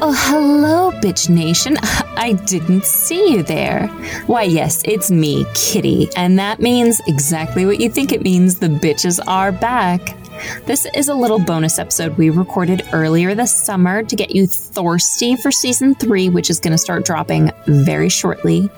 Oh, hello, bitch nation. I didn't see you there. Why, yes, it's me, Kitty, and that means exactly what you think it means the bitches are back. This is a little bonus episode we recorded earlier this summer to get you thirsty for season three, which is going to start dropping very shortly.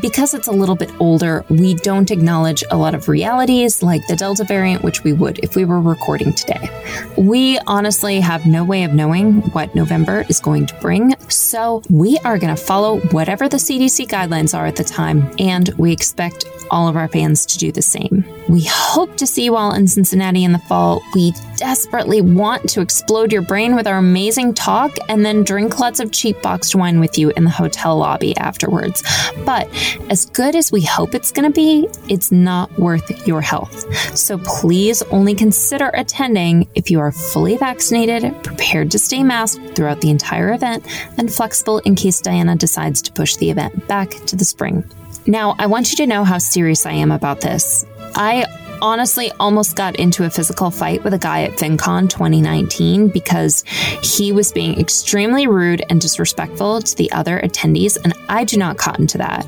Because it's a little bit older, we don't acknowledge a lot of realities like the Delta variant, which we would if we were recording today. We honestly have no way of knowing what November is going to bring, so we are going to follow whatever the CDC guidelines are at the time, and we expect all of our fans to do the same. We hope to see you all in Cincinnati in the fall. We desperately want to explode your brain with our amazing talk and then drink lots of cheap boxed wine with you in the hotel lobby afterwards. But as good as we hope it's going to be, it's not worth your health. So please only consider attending if you are fully vaccinated, prepared to stay masked throughout the entire event, and flexible in case Diana decides to push the event back to the spring. Now, I want you to know how serious I am about this. I honestly almost got into a physical fight with a guy at FinCon 2019 because he was being extremely rude and disrespectful to the other attendees, and I do not cotton to that.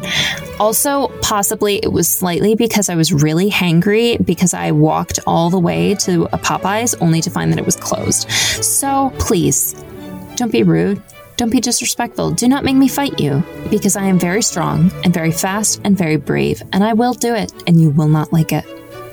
Also, possibly it was slightly because I was really hangry because I walked all the way to a Popeyes only to find that it was closed. So please, don't be rude. Don't be disrespectful. Do not make me fight you because I am very strong and very fast and very brave, and I will do it, and you will not like it.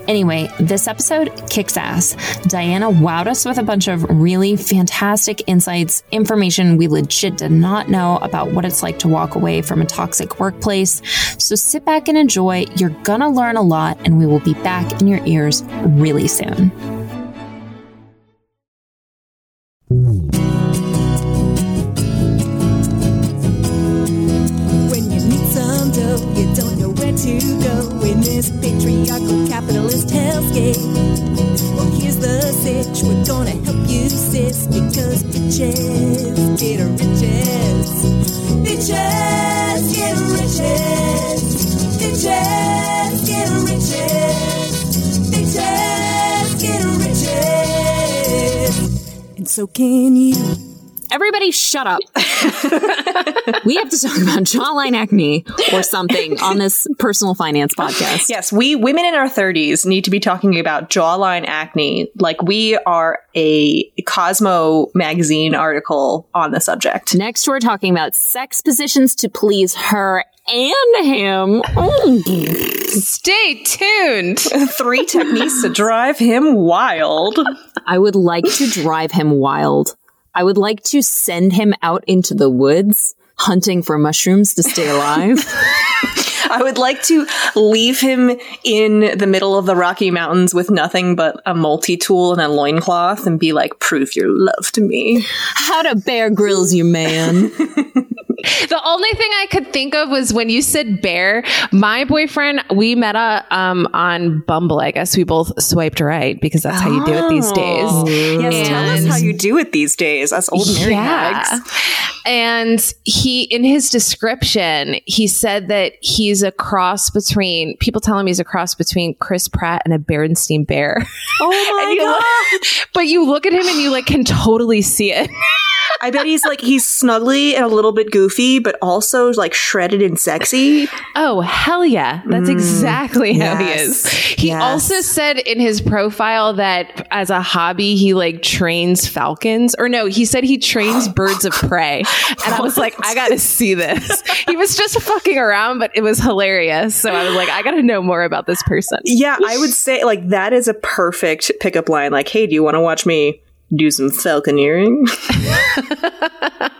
Anyway, this episode kicks ass. Diana wowed us with a bunch of really fantastic insights, information we legit did not know about what it's like to walk away from a toxic workplace. So sit back and enjoy. You're gonna learn a lot, and we will be back in your ears really soon. You, because bitches get riches. Bitches get riches. Bitches get riches. Bitches get riches. And so can you. Everybody shut up. we have to talk about jawline acne or something on this personal finance podcast. Yes, we women in our 30s need to be talking about jawline acne like we are a Cosmo magazine article on the subject. Next, we're talking about sex positions to please her and him. Stay tuned. Three techniques to drive him wild. I would like to drive him wild. I would like to send him out into the woods hunting for mushrooms to stay alive. I would like to leave him in the middle of the Rocky Mountains with nothing but a multi tool and a loincloth and be like, prove your love to me. How to Bear Grylls you man. The only thing I could think of was when you said bear. My boyfriend, we met uh, um, on Bumble. I guess we both swiped right because that's how you do it these days. Yes, tell us how you do it these days as old married hags. And he, in his description, he said that he's a cross between people tell him he's a cross between Chris Pratt and a Berenstein bear. Oh my god. look- but you look at him and you like can totally see it. I bet he's like he's snuggly and a little bit goofy, but also like shredded and sexy. Oh, hell yeah. That's mm. exactly how he is. He yes. also said in his profile that as a hobby, he like trains falcons. Or no, he said he trains birds of prey. And I was like, I gotta see this. He was just fucking around, but it was hilarious. So I was like, I gotta know more about this person. Yeah, I would say like that is a perfect pickup line. Like, hey, do you want to watch me do some falconeering?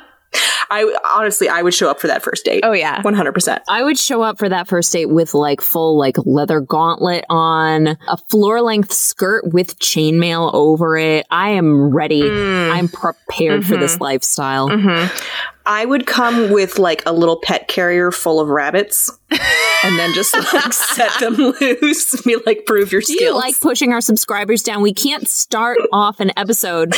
I honestly, I would show up for that first date. Oh, yeah. one hundred percent. I would show up for that first date with like full like leather gauntlet on, a floor length skirt with chainmail over it. I am ready. Mm. I'm prepared for this mm-hmm. lifestyle. Mm-hmm. I would come with like a little pet carrier full of rabbits, and then just like set them loose. and Be like, prove your Do skills. you like pushing our subscribers down? We can't start off an episode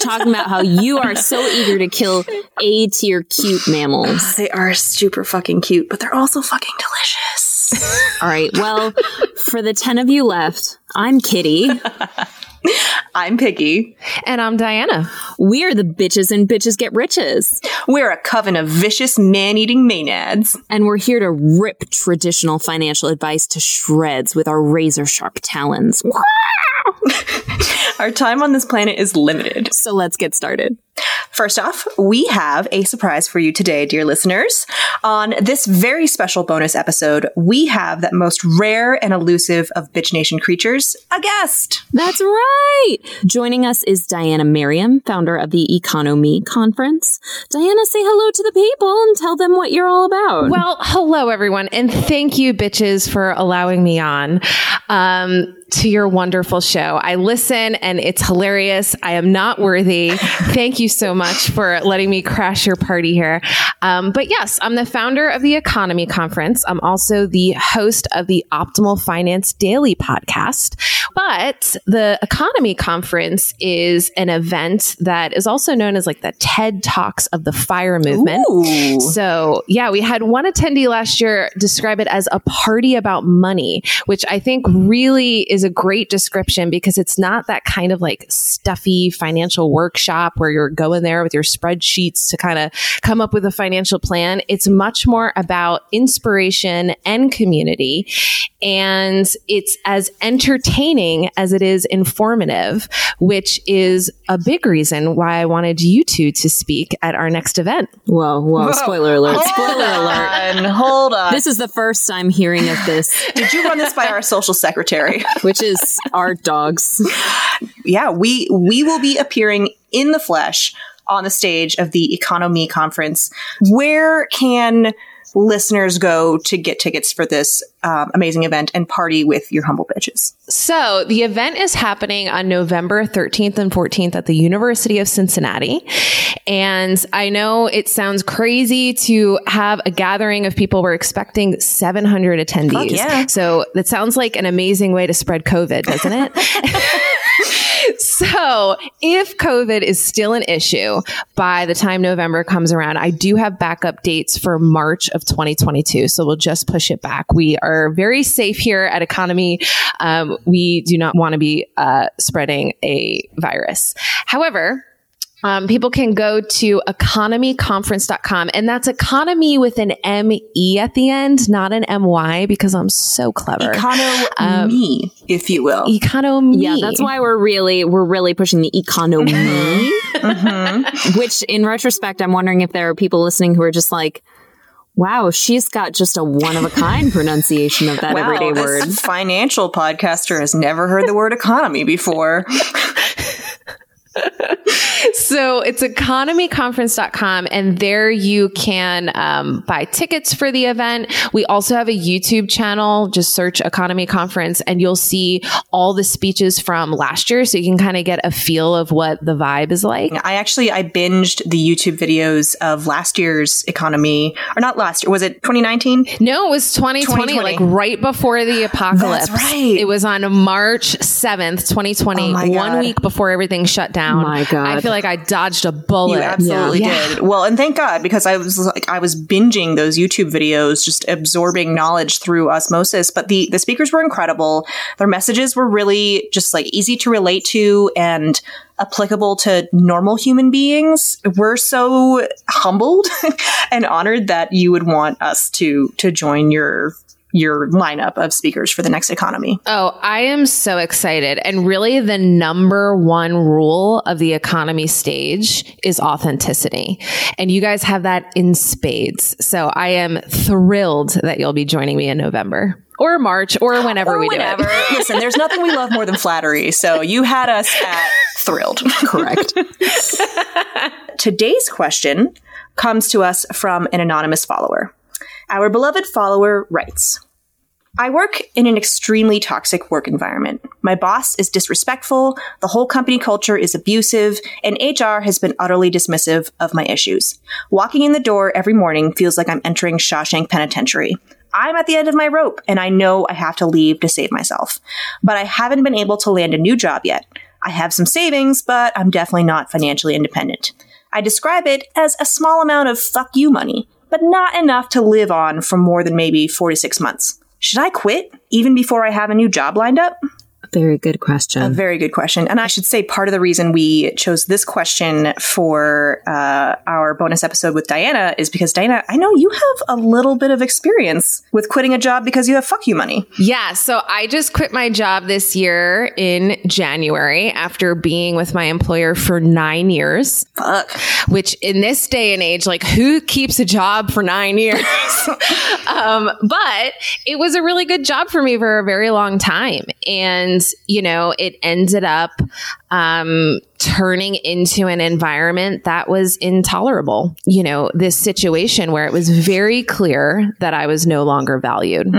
talking about how you are so eager to kill A tier cute mammals. Oh, they are super fucking cute, but they're also fucking delicious. All right. Well, for the 10 of you left, I'm Kitty. I'm Piggy. And I'm Diana. We're the bitches and bitches get riches. We're a coven of vicious man-eating maenads. And we're here to rip traditional financial advice to shreds with our razor sharp talons. Our time on this planet is limited. So let's get started. First off, we have a surprise for you today, dear listeners. On this very special bonus episode, we have that most rare and elusive of Bitch Nation creatures, a guest. That's right. Joining us is Diana Merriam, founder of the EconoMe Conference. Diana, say hello to the people and tell them what you're all about. Well, hello, everyone. And thank you, bitches, for allowing me on. Um, to your wonderful show. I listen and it's hilarious. I am not worthy. Thank you so much for letting me crash your party here. Um, but yes, I'm the founder of the EconoMe Conference. I'm also the host of the Optimal Finance Daily podcast. But the EconoMe Conference is an event that is also known as like the TED Talks of the FIRE movement. Ooh. So, yeah, we had one attendee last year describe it as a party about money, which I think really is a great description because it's not that kind of like stuffy financial workshop where you're going there with your spreadsheets to kind of come up with a financial plan. It's much more about inspiration and community. And it's as entertaining as it is informative, which is a big reason why I wanted you two to speak at our next event. whoa, whoa, spoiler alert, spoiler alert. And hold on. This is the first time hearing of this, Did you run this by our social secretary? which is our dogs. Yeah, we we will be appearing in the flesh on the stage of the EconoMe Conference. Where can listeners go to get tickets for this um, amazing event and party with your humble bitches? So the event is happening on November 13th and 14th at the University of Cincinnati. And I know it sounds crazy to have a gathering of people. We're expecting 700 attendees. Fuck yeah. So that sounds like an amazing way to spread COVID, doesn't it? So, if COVID is still an issue by the time November comes around, I do have backup dates for March of 2022. So, we'll just push it back. We are very safe here at EconoMe. Um, we do not want to be uh, spreading a virus. However, um, people can go to economeconference.com and that's economy with an M-E at the end, not an M-Y because I'm so clever. Economy, if you will. Economy. Yeah, that's why we're really we're really pushing the economy. Mm-hmm. Which, in retrospect, I'm wondering if there are people listening who are just like, "Wow, she's got just a one of a kind pronunciation of that Wow, everyday this word." financial podcaster has never heard the word economy before. So it's economeconference.com and there you can um, buy tickets for the event. We also have a YouTube channel. Just search EconoMe Conference and you'll see all the speeches from last year. So you can kind of get a feel of what the vibe is like. I actually I binged the YouTube videos of last year's EconoMe, or not last year. Was it 2019? No, it was 2020, 2020. like right before the apocalypse. That's right. It was on March 7th, 2020, Oh one God. week before everything shut down. My God. I feel like I dodged a bullet. You absolutely Yeah. did. Well, and thank God because I was like I was binging those YouTube videos, just absorbing knowledge through osmosis. But the the speakers were incredible. Their messages were really just like easy to relate to and applicable to normal human beings. We're so humbled and honored that you would want us to to join your your lineup of speakers for the next EconoMe. Oh, I am so excited. And really, the number one rule of the EconoMe stage is authenticity. And you guys have that in spades. So I am thrilled that you'll be joining me in November or March or whenever Or we whenever. do it. Listen, there's nothing we love more than flattery. So you had us at thrilled. Correct. Today's question comes to us from an anonymous follower. Our beloved follower writes I work in an extremely toxic work environment. My boss is disrespectful, the whole company culture is abusive, and HR has been utterly dismissive of my issues. Walking in the door every morning feels like I'm entering Shawshank Penitentiary. I'm at the end of my rope, and I know I have to leave to save myself. But I haven't been able to land a new job yet. I have some savings, but I'm definitely not financially independent. I describe it as a small amount of fuck you money, but not enough to live on for more than maybe four to six months. Should I quit even before I have a new job lined up? Very good question. A very good question. And I should say part of the reason we chose this question for uh, our bonus episode with Diana is because, Diana, I know you have a little bit of experience with quitting a job because you have fuck you money. Yeah. So I just quit my job this year in January after being with my employer for nine years, Fuck. which in this day and age, like who keeps a job for nine years? um, but it was a really good job for me for a very long time. And, you know, it ended up, um, turning into an environment that was intolerable. You know, this situation where it was very clear that I was no longer valued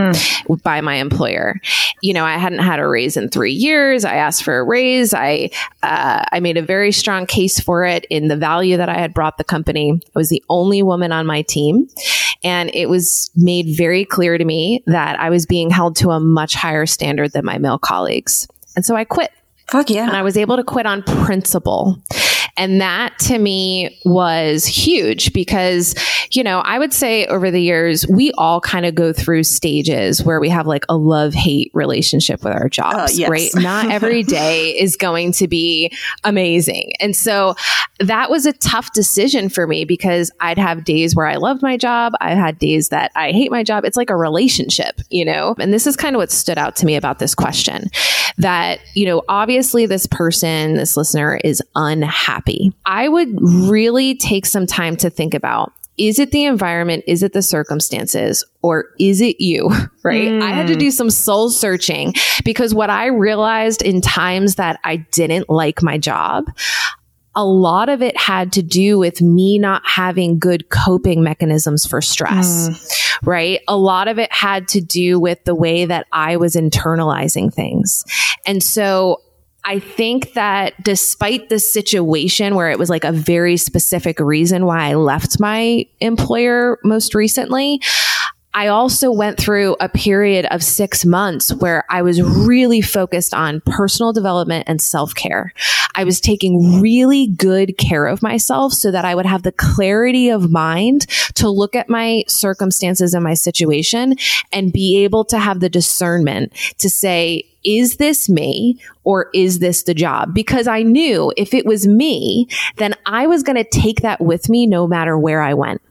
by my employer. You know, I hadn't had a raise in three years. I asked for a raise. I uh, I made a very strong case for it in the value that I had brought the company. I was the only woman on my team, and it was made very clear to me that I was being held to a much higher standard than my male colleagues. And so I quit Fuck yeah. and I was able to quit on principle. And that to me was huge because, you know, I would say over the years, we all kind of go through stages where we have like a love hate relationship with our uh, jobs, yes. right? Not every day is going to be amazing. And so that was a tough decision for me because I'd have days where I loved my job. I had days that I hate my job. It's like a relationship, you know? And this is kind of what stood out to me about this question that, you know, obviously this person, this listener is unhappy. I would really take some time to think about is it the environment? Is it the circumstances? Or is it you? Right. I had to hmm. do some soul searching because what I realized in times that I didn't like my job, a lot of it had to do with me not having good coping mechanisms for stress, hmm. right? A lot of it had to do with the way that I was internalizing things. And so I think that despite the situation where it was like a very specific reason why I left my employer most recently, I also went through a period of six months where I was really focused on personal development and self care. I was taking really good care of myself so that I would have the clarity of mind to look at my circumstances and my situation and be able to have the discernment to say, is this me or is this the job? Because I knew if it was me, then I was going to take that with me no matter where I went.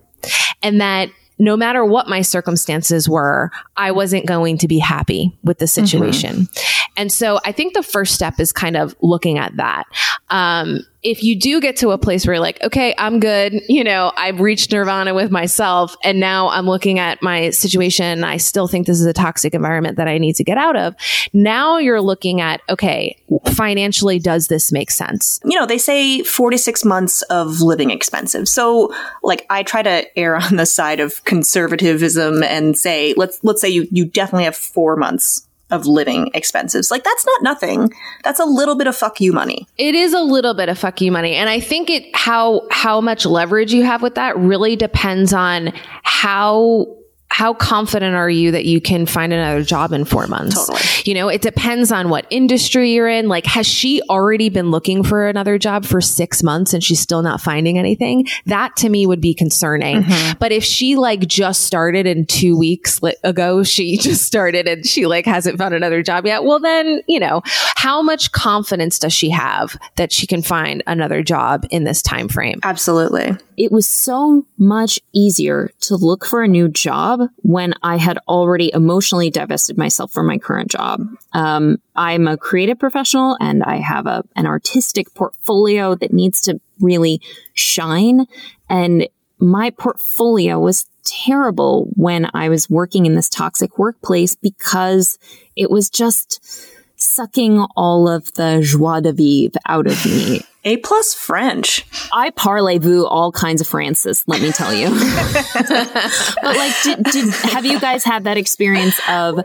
And that no matter what my circumstances were, I wasn't going to be happy with the situation. And so I think the first step is kind of looking at that. Um, if you do get to a place where you're like, okay, I'm good, you know, I've reached nirvana with myself and now I'm looking at my situation. I still think this is a toxic environment that I need to get out of. Now you're looking at, okay, financially, does this make sense? you know, they say four to six months of living expensive. So, like, I try to err on the side of conservatism and say, let's let's say you you definitely have four months of living expenses. Like, that's not nothing. That's a little bit of fuck you money. It is a little bit of fuck you money. And I think it how how much leverage you have with that really depends on how how confident are you that you can find another job in four months? Totally. You know, it depends on what industry you're in. Like, has she already been looking for another job for six months and she's still not finding anything? That to me would be concerning. Mm-hmm. But if she like just started in two weeks li- ago, she just started and she like hasn't found another job yet. Well, then, you know, how much confidence does she have that she can find another job in this time frame? Absolutely. it was so much easier to look for a new job when I had already emotionally divested myself from my current job. Um, I'm a creative professional and I have a, an artistic portfolio that needs to really shine. And my portfolio was terrible when I was working in this toxic workplace because it was just sucking all of the joie de vivre out of me. A plus French. I parlez-vous all kinds of Francis, let me tell you. but like, did, did, have you guys had that experience of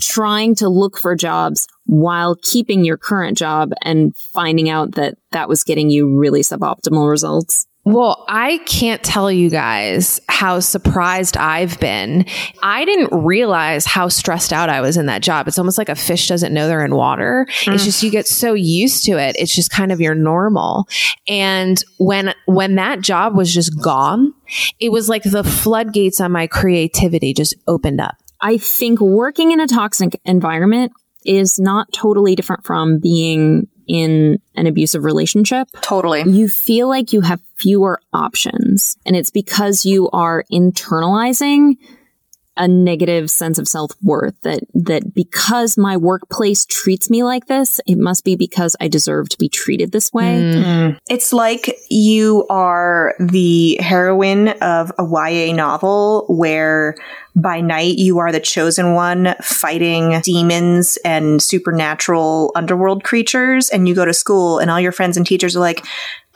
trying to look for jobs while keeping your current job and finding out that that was getting you really suboptimal results? Well, I can't tell you guys how surprised I've been. I didn't realize how stressed out I was in that job. It's almost like a fish doesn't know they're in water. It's mm. just you get so used to it. It's just kind of your normal. And when when that job was just gone, it was like the floodgates on my creativity just opened up. I think working in a toxic environment is not totally different from being in an abusive relationship. Totally. You feel like you have fewer options. And it's because you are internalizing a negative sense of self-worth that that because my workplace treats me like this it must be because i deserve to be treated this way mm-hmm. It's like you are the heroine of a YA novel where by night you are the chosen one fighting demons and supernatural underworld creatures and you go to school and all your friends and teachers are like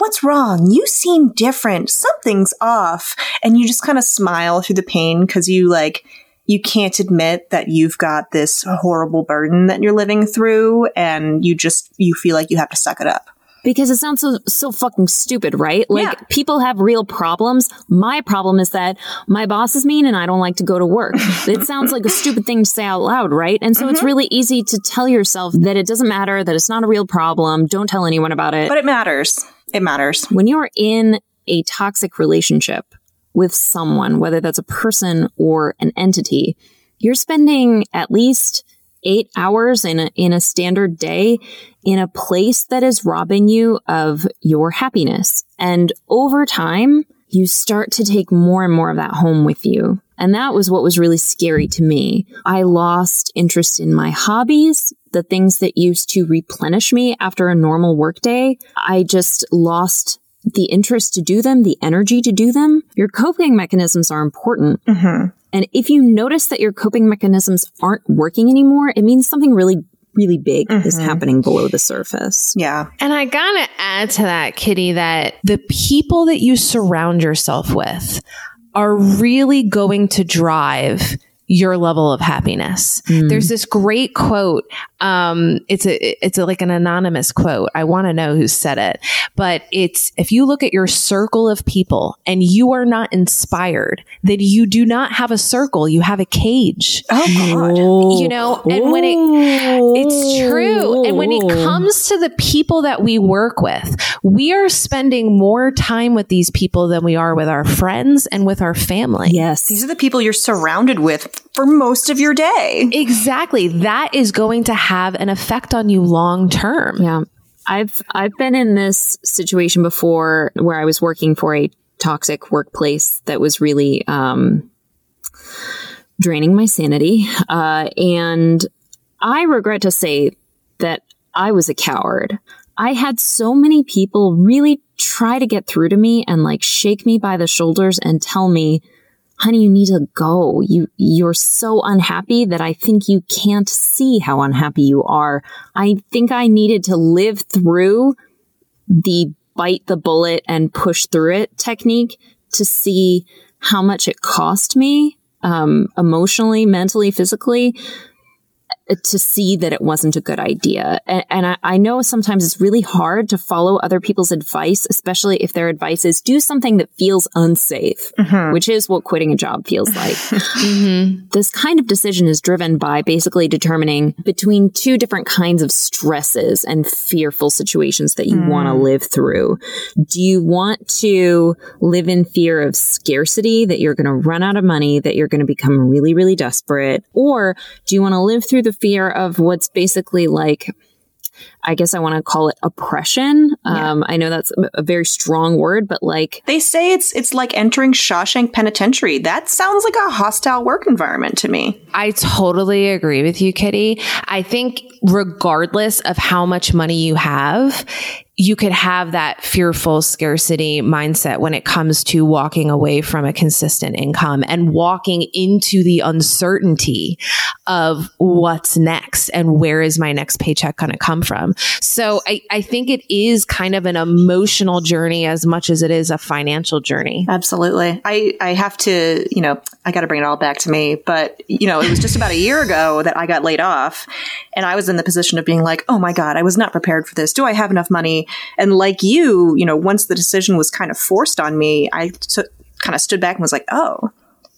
what's wrong? You seem different. Something's off. And you just kind of smile through the pain cuz you like you can't admit that you've got this horrible burden that you're living through and you just you feel like you have to suck it up because it sounds so so fucking stupid right? Like Yeah. people have real problems. My problem is that my boss is mean and i don't like to go to work. It sounds like a stupid thing to say out loud right? And so it's mm-hmm. really easy to tell yourself that it doesn't matter that it's not a real problem. Don't tell anyone about it. But it matters. It matters. When you're in a toxic relationship with someone, whether that's a person or an entity, you're spending at least eight hours in a, in a standard day in a place that is robbing you of your happiness. And over time, you start to take more and more of that home with you. And that was what was really scary to me. I lost interest in my hobbies, the things that used to replenish me after a normal workday. I just lost the interest to do them, the energy to do them. Your coping mechanisms are important. Mm-hmm. And if you notice that your coping mechanisms aren't working anymore, it means something really, really big is mm-hmm. happening below the surface. yeah And I gotta add to that, Kitty, that the people that you surround yourself with are really going to drive your level of happiness. There's this great quote. Um, it's a, it's a, like an anonymous quote. I want to know who said it, but it's, if you look at your circle of people and you are not inspired, then you do not have a circle. You have a cage oh god you know and when it it's true and when it comes to the people that we work with we are spending more time with these people than we are with our friends and with our family Yes. These are the people you're surrounded with for most of your day. exactly that is going to have an effect on you long term Yeah. I've I've been in this situation before where I was working for a toxic workplace that was really um, draining my sanity, uh, and I regret to say that I was a coward. I had so many people really try to get through to me and like shake me by the shoulders and tell me, honey, you need to go. You, you're so unhappy that I think you can't see how unhappy you are. I think I needed to live through the bite the bullet and push through it technique to see how much it cost me, um, emotionally, mentally, physically, to see that it wasn't a good idea. And, and I, I know sometimes it's really hard to follow other people's advice, especially if their advice is do something that feels unsafe, mm-hmm. which is what quitting a job feels like. Mm-hmm. This kind of decision is driven by basically determining between two different kinds of stresses and fearful situations that you mm. want to live through. Do you want to live in fear of scarcity, that you're going to run out of money, that you're going to become really, really desperate? Or do you want to live through the fear of what's basically like, I guess I want to call it oppression. Um, I know that's a- a very strong word, but like, They say it's it's like entering Shawshank Penitentiary. That sounds like a hostile work environment to me. I totally agree with you, Kitty. I think regardless of how much money you have, you could have that fearful scarcity mindset when it comes to walking away from a consistent income and walking into the uncertainty of what's next and where is my next paycheck going to come from. So I, I think it is kind of an emotional journey as much as it is a financial journey. Absolutely. I, I have to, you know, I got to bring it all back to me. But, you know, it was just about a year ago that I got laid off. And I was in the position of being like, oh my God, I was not prepared for this. Do I have enough money? And like you, you know, once the decision was kind of forced on me, I t- kind of stood back and was like, oh,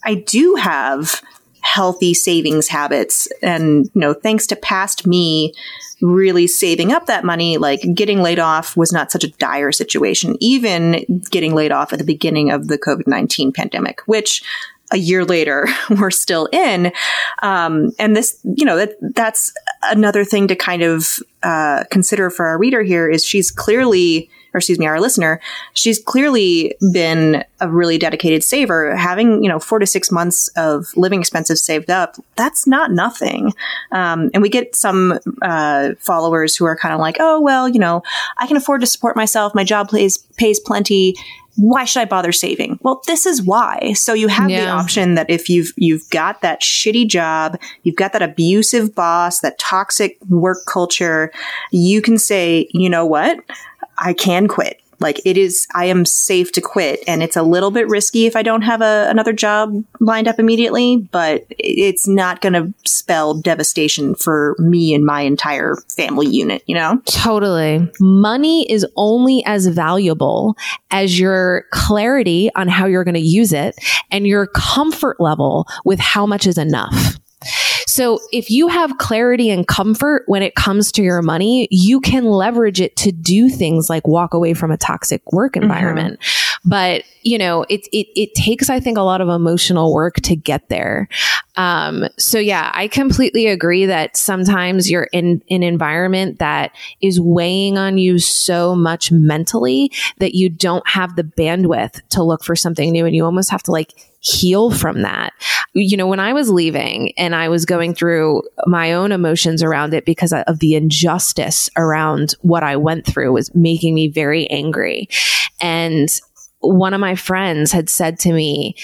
I do have healthy savings habits. And, you know, thanks to past me really saving up that money, like getting laid off was not such a dire situation, even getting laid off at the beginning of the COVID 19 pandemic, which a year later we're still in. Um, and this, you know, that that's another thing to kind of uh, consider for our reader here is she's clearly or excuse me, our listener, she's clearly been a really dedicated saver. Having, you know, four to six months of living expenses saved up, that's not nothing. Um, and we get some uh, followers who are kind of like, oh, well, you know, I can afford to support myself. My job pays, pays plenty why should I bother saving? Well, this is why. So you have Yeah. the option that if you've you've got that shitty job, you've got that abusive boss, that toxic work culture, you can say, you know what? I can quit. Like it is, I am safe to quit, and it's a little bit risky if I don't have a, another job lined up immediately. But it's not going to spell devastation for me and my entire family unit. You know? Totally. Money is only as valuable as your clarity on how you're going to use it and your comfort level with how much is enough. So if you have clarity and comfort when it comes to your money, you can leverage it to do things like walk away from a toxic work mm-hmm. environment. But, you know, it, it, it takes, I think, a lot of emotional work to get there. Um, so yeah, I completely agree that sometimes you're in an environment that is weighing on you so much mentally that you don't have the bandwidth to look for something new and you almost have to like heal from that. You know, when I was leaving and I was going through my own emotions around it because of the injustice around what I went through was making me very angry. And one of my friends had said to me,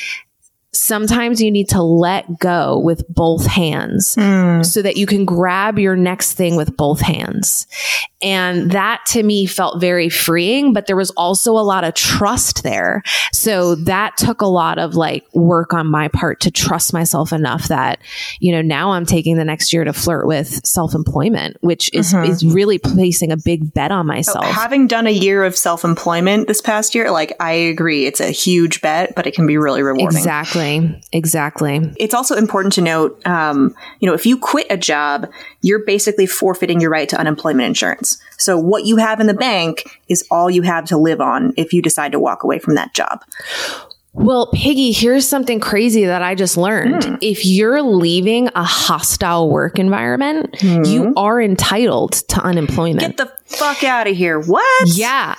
sometimes you need to let go with both hands hmm. so that you can grab your next thing with both hands. And that to me felt very freeing, but there was also a lot of trust there. So that took a lot of like work on my part to trust myself enough that, you know, now I'm taking the next year to flirt with self employment, which is, mm-hmm. is really placing a big bet on oh, myself. Having done a year of self employment this past year, like I agree, it's a huge bet, but it can be really rewarding. Exactly. Exactly. It's also important to note, um, you know, if you quit a job, you're basically forfeiting your right to unemployment insurance. So what you have in the bank is all you have to live on if you decide to walk away from that job. Well, Piggy, here's something crazy that I just learned. If you're leaving a hostile work environment, you are entitled to unemployment. Get the fuck out of here. What? Yeah.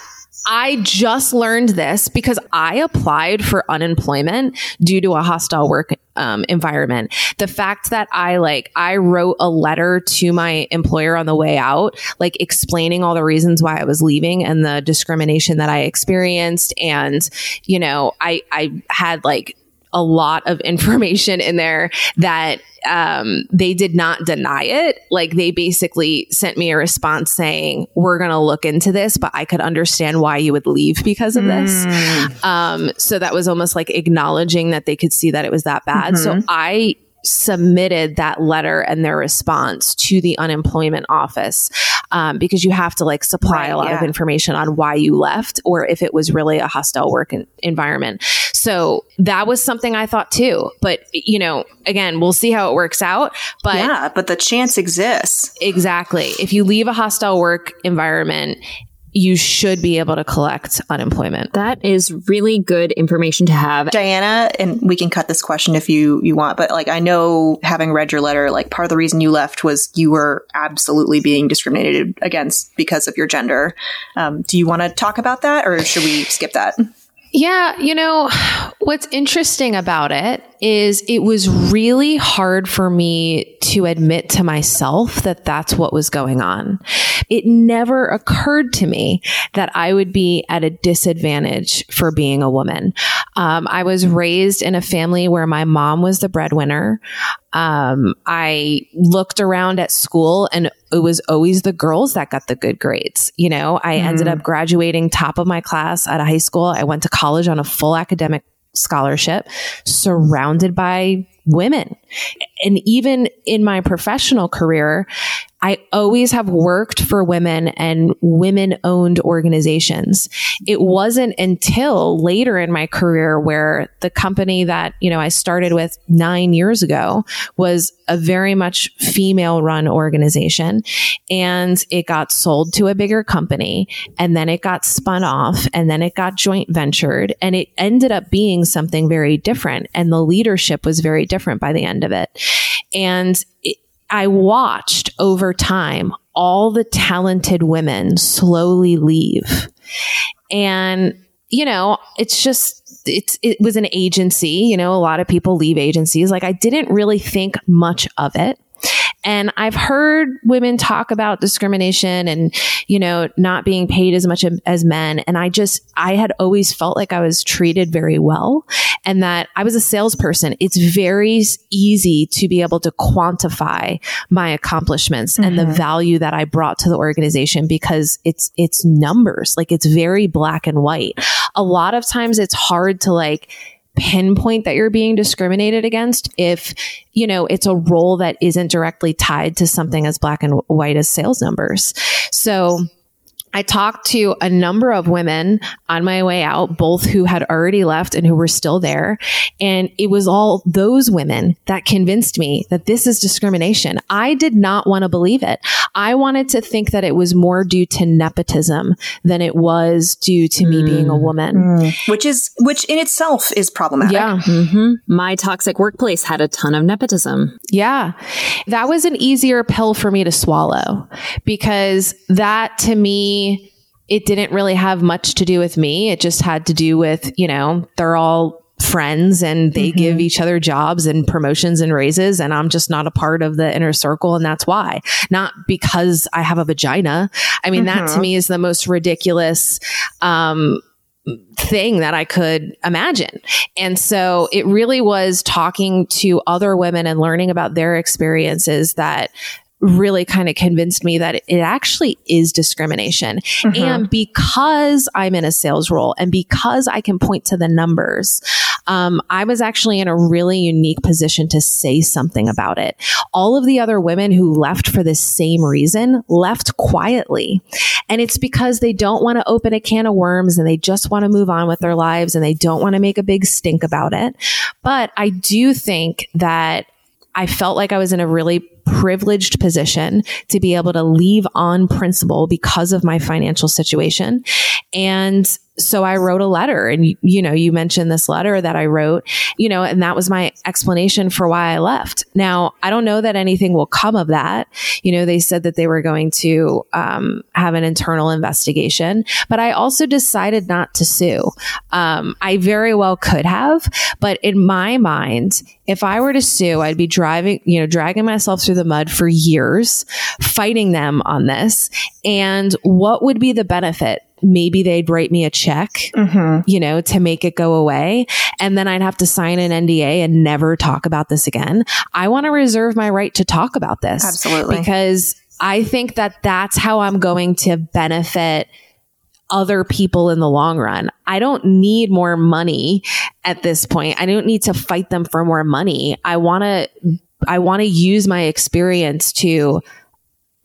I just learned this because I applied for unemployment due to a hostile work um, environment. The fact that I like, I wrote a letter to my employer on the way out, like explaining all the reasons why I was leaving and the discrimination that I experienced. And, you know, I, I had like, a lot of information in there that um, they did not deny it. Like they basically sent me a response saying, "We're going to look into this, but I could understand why you would leave because of this." Um, so that was almost like acknowledging that they could see that it was that bad. So I submitted that letter and their response to the unemployment office um, because you have to like supply Right, a lot of information on why you left or if it was really a hostile work en- environment. So that was something I thought too. But you know, again, we'll see how it works out. But Yeah, but the chance exists. exactly, if you leave a hostile work environment, you should be able to collect unemployment. That is really good information to have. Diana, and we can cut this question if you you want, but like I know having read your letter, like part of the reason you left was you were absolutely being discriminated against because of your gender. Um, do you want to talk about that, or should we skip that? Yeah, you know, what's interesting about it is it was really hard for me to admit to myself that that's what was going on. It never occurred to me that I would be at a disadvantage for being a woman. Um, I was raised in a family where my mom was the breadwinner. Um, I looked around at school and it was always the girls that got the good grades. You know, I ended up graduating top of my class at a high school. I went to college on a full academic scholarship, surrounded by women. And even in my professional career, I always have worked for women and women owned organizations. It wasn't until later in my career where the company that, you know, I started with nine years ago was a very much female run organization and it got sold to a bigger company and then it got spun off and then it got joint ventured and it ended up being something very different and the leadership was very different by the end of it. And it, I watched over time all the talented women slowly leave. And, you know, it's just, it's, it was an agency, you know, a lot of people leave agencies. Like I didn't really think much of it. And I've heard women talk about discrimination and, you know, not being paid as much as men. And I just, I had always felt like I was treated very well and that I was a salesperson. It's very easy to be able to quantify my accomplishments mm-hmm. and the mm-hmm. value that I brought to the organization because it's, it's numbers. Like it's very black and white. A lot of times it's hard to like, pinpoint that you're being discriminated against if, you know, it's a role that isn't directly tied to something as black and white as sales numbers. So, I talked to a number of women on my way out, both who had already left and who were still there. And it was all those women that convinced me that this is discrimination. I did not want to believe it. I wanted to think that it was more due to nepotism than it was due to mm. me being a mm. woman. Mm. Which is, which in itself is problematic. Yeah. Mm-hmm. My toxic workplace had a ton of nepotism. Yeah. That was an easier pill for me to swallow because that to me, it didn't really have much to do with me. It just had to do with, you know, they're all friends and they mm-hmm. give each other jobs and promotions and raises and I'm just not a part of the inner circle and that's why. Not because I have a vagina. I mean, mm-hmm. that to mm-hmm. me is the most ridiculous um thing that I could imagine. And so it really was talking to other women and learning about their experiences that really kind of convinced me that it actually is discrimination. Mm-hmm. And because I'm in a sales role and because I can point to the numbers, um, I was actually in a really unique position to say something about it. All of the other women who left for the same reason left quietly. And it's because they don't want to open a can of worms and they just want to move on with their lives and they don't want to make a big stink about it. But I do think that I felt like I was in a really privileged position to be able to leave on principle because of my financial situation. And so I wrote a letter and, you know, you mentioned this letter that I wrote, you know, and that was my explanation for why I left. Now, I don't know that anything will come of that. You know, they said that they were going to um, have an internal investigation, but I also decided not to sue. Um, I very well could have, but in my mind, if I were to sue, I'd be driving, you know, dragging myself through the mud for years, fighting them on this. And what would be the benefit? Maybe they'd write me a check, mm-hmm. you know, to make it go away. And then I'd have to sign an NDA and never talk about this again. I want to reserve my right to talk about this. Absolutely. Because I think that that's how I'm going to benefit other people in the long run. I don't need more money at this point. I don't need to fight them for more money. I want to I want to use my experience to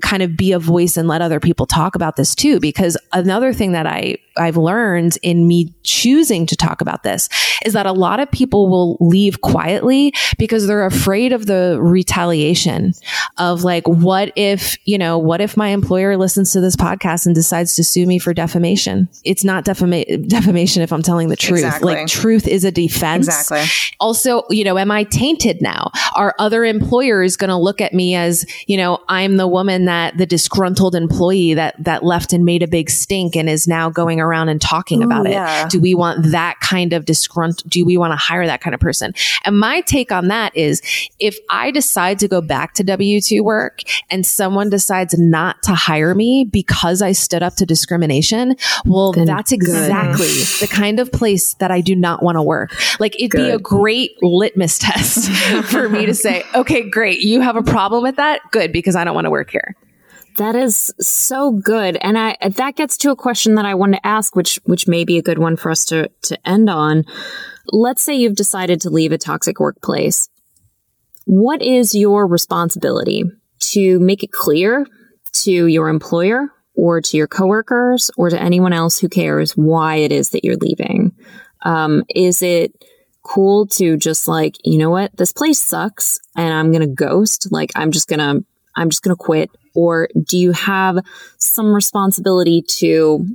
kind of be a voice and let other people talk about this too. Because another thing that I, I've learned in me choosing to talk about this is that a lot of people will leave quietly because they're afraid of the retaliation of like, what if, you know, what if my employer listens to this podcast and decides to sue me for defamation? It's not defama- defamation if I'm telling the truth. Exactly. Like truth is a defense. Exactly. Also, you know, am I tainted now? Are other employers going to look at me as, you know, I'm the woman that the disgruntled employee that, that left and made a big stink and is now going around and talking Ooh, about yeah. it? Do we want that kind of disgruntled? Do we want to hire that kind of person? And my take on that is if I decide to go back to W 2 work and someone decides not to hire me because I stood up to discrimination, well, then that's exactly good. the kind of place that I do not want to work. Like it'd good. be a great litmus test for me to say, okay, great. You have a problem with that? Good, because I don't want to work here. That is so good. And I, that gets to a question that I want to ask, which, which may be a good one for us to, to end on. Let's say you've decided to leave a toxic workplace. What is your responsibility to make it clear to your employer or to your coworkers or to anyone else who cares why it is that you're leaving? Um, is it cool to just like, you know what, this place sucks and I'm going to ghost? Like, I'm just going to, I'm just going to quit. Or do you have some responsibility to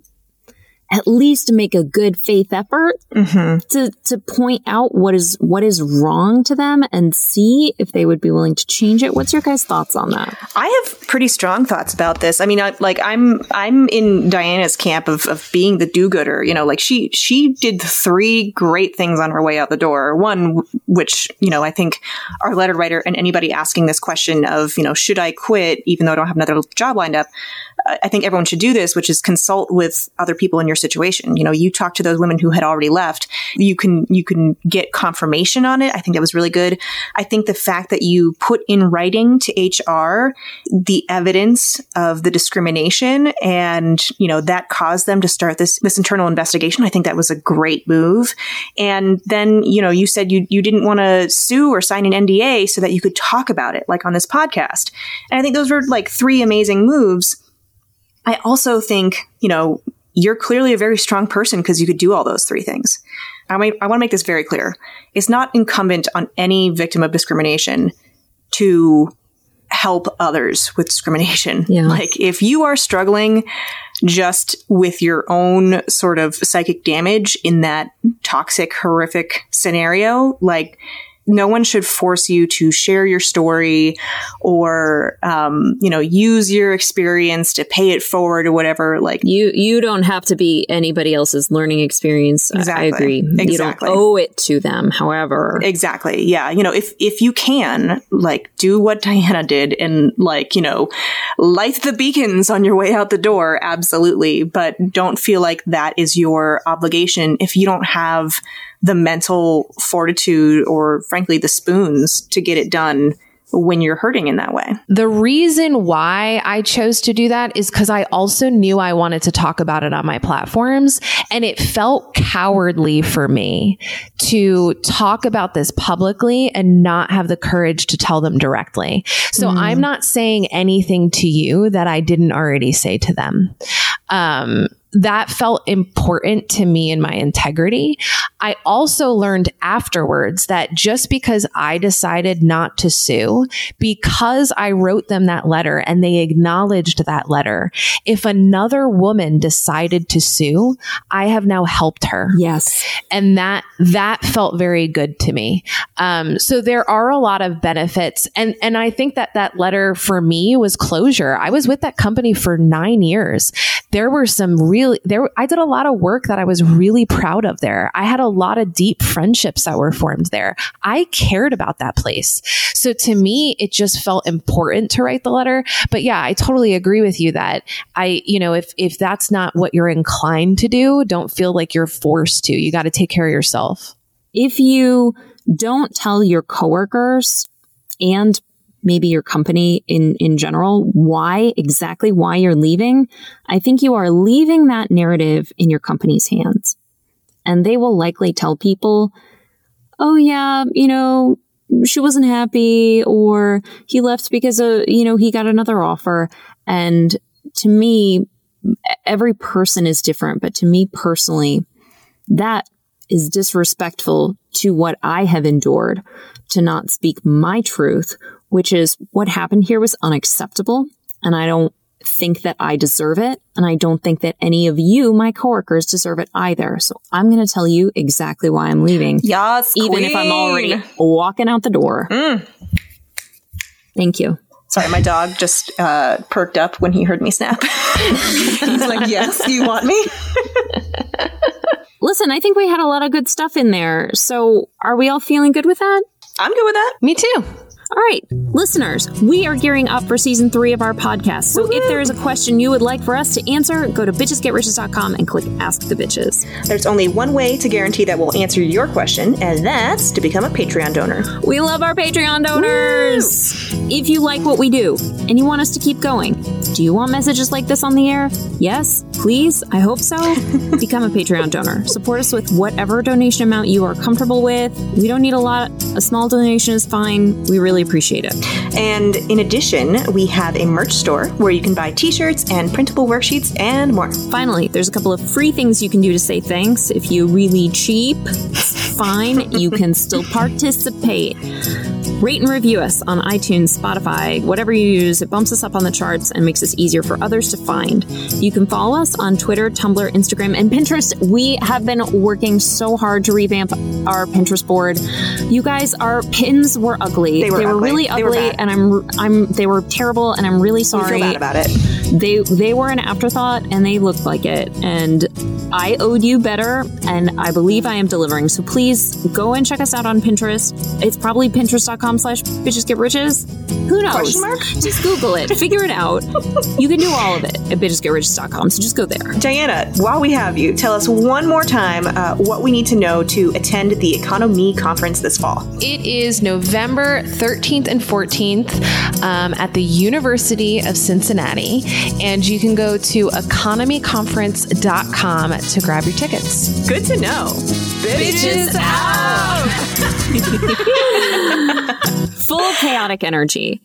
at least make a good faith effort mm-hmm. to to point out what is what is wrong to them and see if they would be willing to change it. What's your guys' thoughts on that? I have pretty strong thoughts about this. I mean, I, like I'm I'm in Diana's camp of, of being the do-gooder. You know, like she she did three great things on her way out the door. One, which you know, I think our letter writer and anybody asking this question of you know, should I quit even though I don't have another job lined up? I think everyone should do this, which is consult with other people in your situation. You know, you talk to those women who had already left. You can you can get confirmation on it. I think that was really good. I think the fact that you put in writing to HR the evidence of the discrimination and you know that caused them to start this this internal investigation. I think that was a great move. And then you know you said you you didn't want to sue or sign an NDA so that you could talk about it like on this podcast. And I think those were like three amazing moves. I also think, you know, you're clearly a very strong person because you could do all those three things. I, mean, I want to make this very clear. It's not incumbent on any victim of discrimination to help others with discrimination. Yeah. Like if you are struggling just with your own sort of psychic damage in that toxic, horrific scenario, like no one should force you to share your story or um, you know use your experience to pay it forward or whatever like You you don't have to be anybody else's learning experience. I- I Exactly. agree. You Exactly. don't owe it to them. However, Exactly. Yeah. You know, if, if you can, like, do what Diana did and, like, you know, light the beacons on your way out the door, absolutely. But don't feel like that is your obligation if you don't have the mental fortitude or, frankly, the spoons to get it done when you're hurting in that way. The reason why I chose to do that is because I also knew I wanted to talk about it on my platforms. And it felt cowardly for me to talk about this publicly and not have the courage to tell them directly. So I'm not saying anything to you that I didn't already say to them. Um, that felt important to me and my integrity. I also learned afterwards that just because I decided not to sue, because I wrote them that letter and they acknowledged that letter, if another woman decided to sue, I have now helped her yes. and that that felt very good to me. Um, so there are a lot of benefits, and and I think that that letter for me was closure. I was with that company for nine years. There were some really there. I did a lot of work that I was really proud of there. I had a lot of deep friendships that were formed there. I cared about that place. So to me, it just felt important to write the letter. But yeah, I totally agree with you that I, you know, if if that's not what you're inclined to do, don't feel like you're forced to. You got to take care of yourself. if you don't tell your coworkers and maybe your company in, in general why exactly why you're leaving, I think you are leaving that narrative in your company's hands. And they will likely tell people, oh yeah, you know, she wasn't happy or he left because of, you know, he got another offer. And to me, every person is different, but to me personally, that is disrespectful to what I have endured to not speak my truth, which is what happened here was unacceptable. And I don't think that I deserve it. And I don't think that any of you, my coworkers, deserve it either. So I'm going to tell you exactly why I'm leaving, Yes, even if I'm already walking out the door. Thank you. Sorry, my dog just uh, perked up when he heard me snap. He's like, "Yes, you want me?" Listen, I think we had a lot of good stuff in there. So are we all feeling good with that? I'm good with that. Me too. All right, listeners, we are gearing up for season three of our podcast. So if there is a question you would like for us to answer, go to bitchesgetriches.com and click Ask the Bitches. There's only one way to guarantee that we'll answer your question, and that's to become a Patreon donor. We love our Patreon donors. If you like what we do and you want us to keep going, do you want messages like this on the air? Yes? please, I hope so, become a Patreon donor. Support us with whatever donation amount you are comfortable with. We don't need a lot, a small donation is fine. We really appreciate it. And in addition, we have a merch store where you can buy t shirts and printable worksheets and more. Finally, there's a couple of free things you can do to say thanks. If you really cheap, fine, you can still participate. Rate and review us on iTunes, Spotify, whatever you use. It bumps us up on the charts and makes us easier for others to find. You can follow us on Twitter, Tumblr, Instagram, and Pinterest. We have been working so hard to revamp our Pinterest board. You guys, our pins were ugly. They were ugly. really They were ugly, and I'm I'm they were terrible, and I'm really sorry feel bad about it. they they were an afterthought and they looked like it and i owed you better and i believe i am delivering. So please go and check us out on pinterest. It's probably pinterest.com slash bitches get riches. Who knows? Mark? just google it. Figure it out. You can do all of it at bitchesgetriches.com so just go there. Diana, while we have you, tell us one more time uh, what we need to know to attend the EconoMe Conference this fall. It is November 13th and 14th um, at the University of Cincinnati. And you can go to economeconference.com to grab your tickets. Good to know. Bitches out! full chaotic energy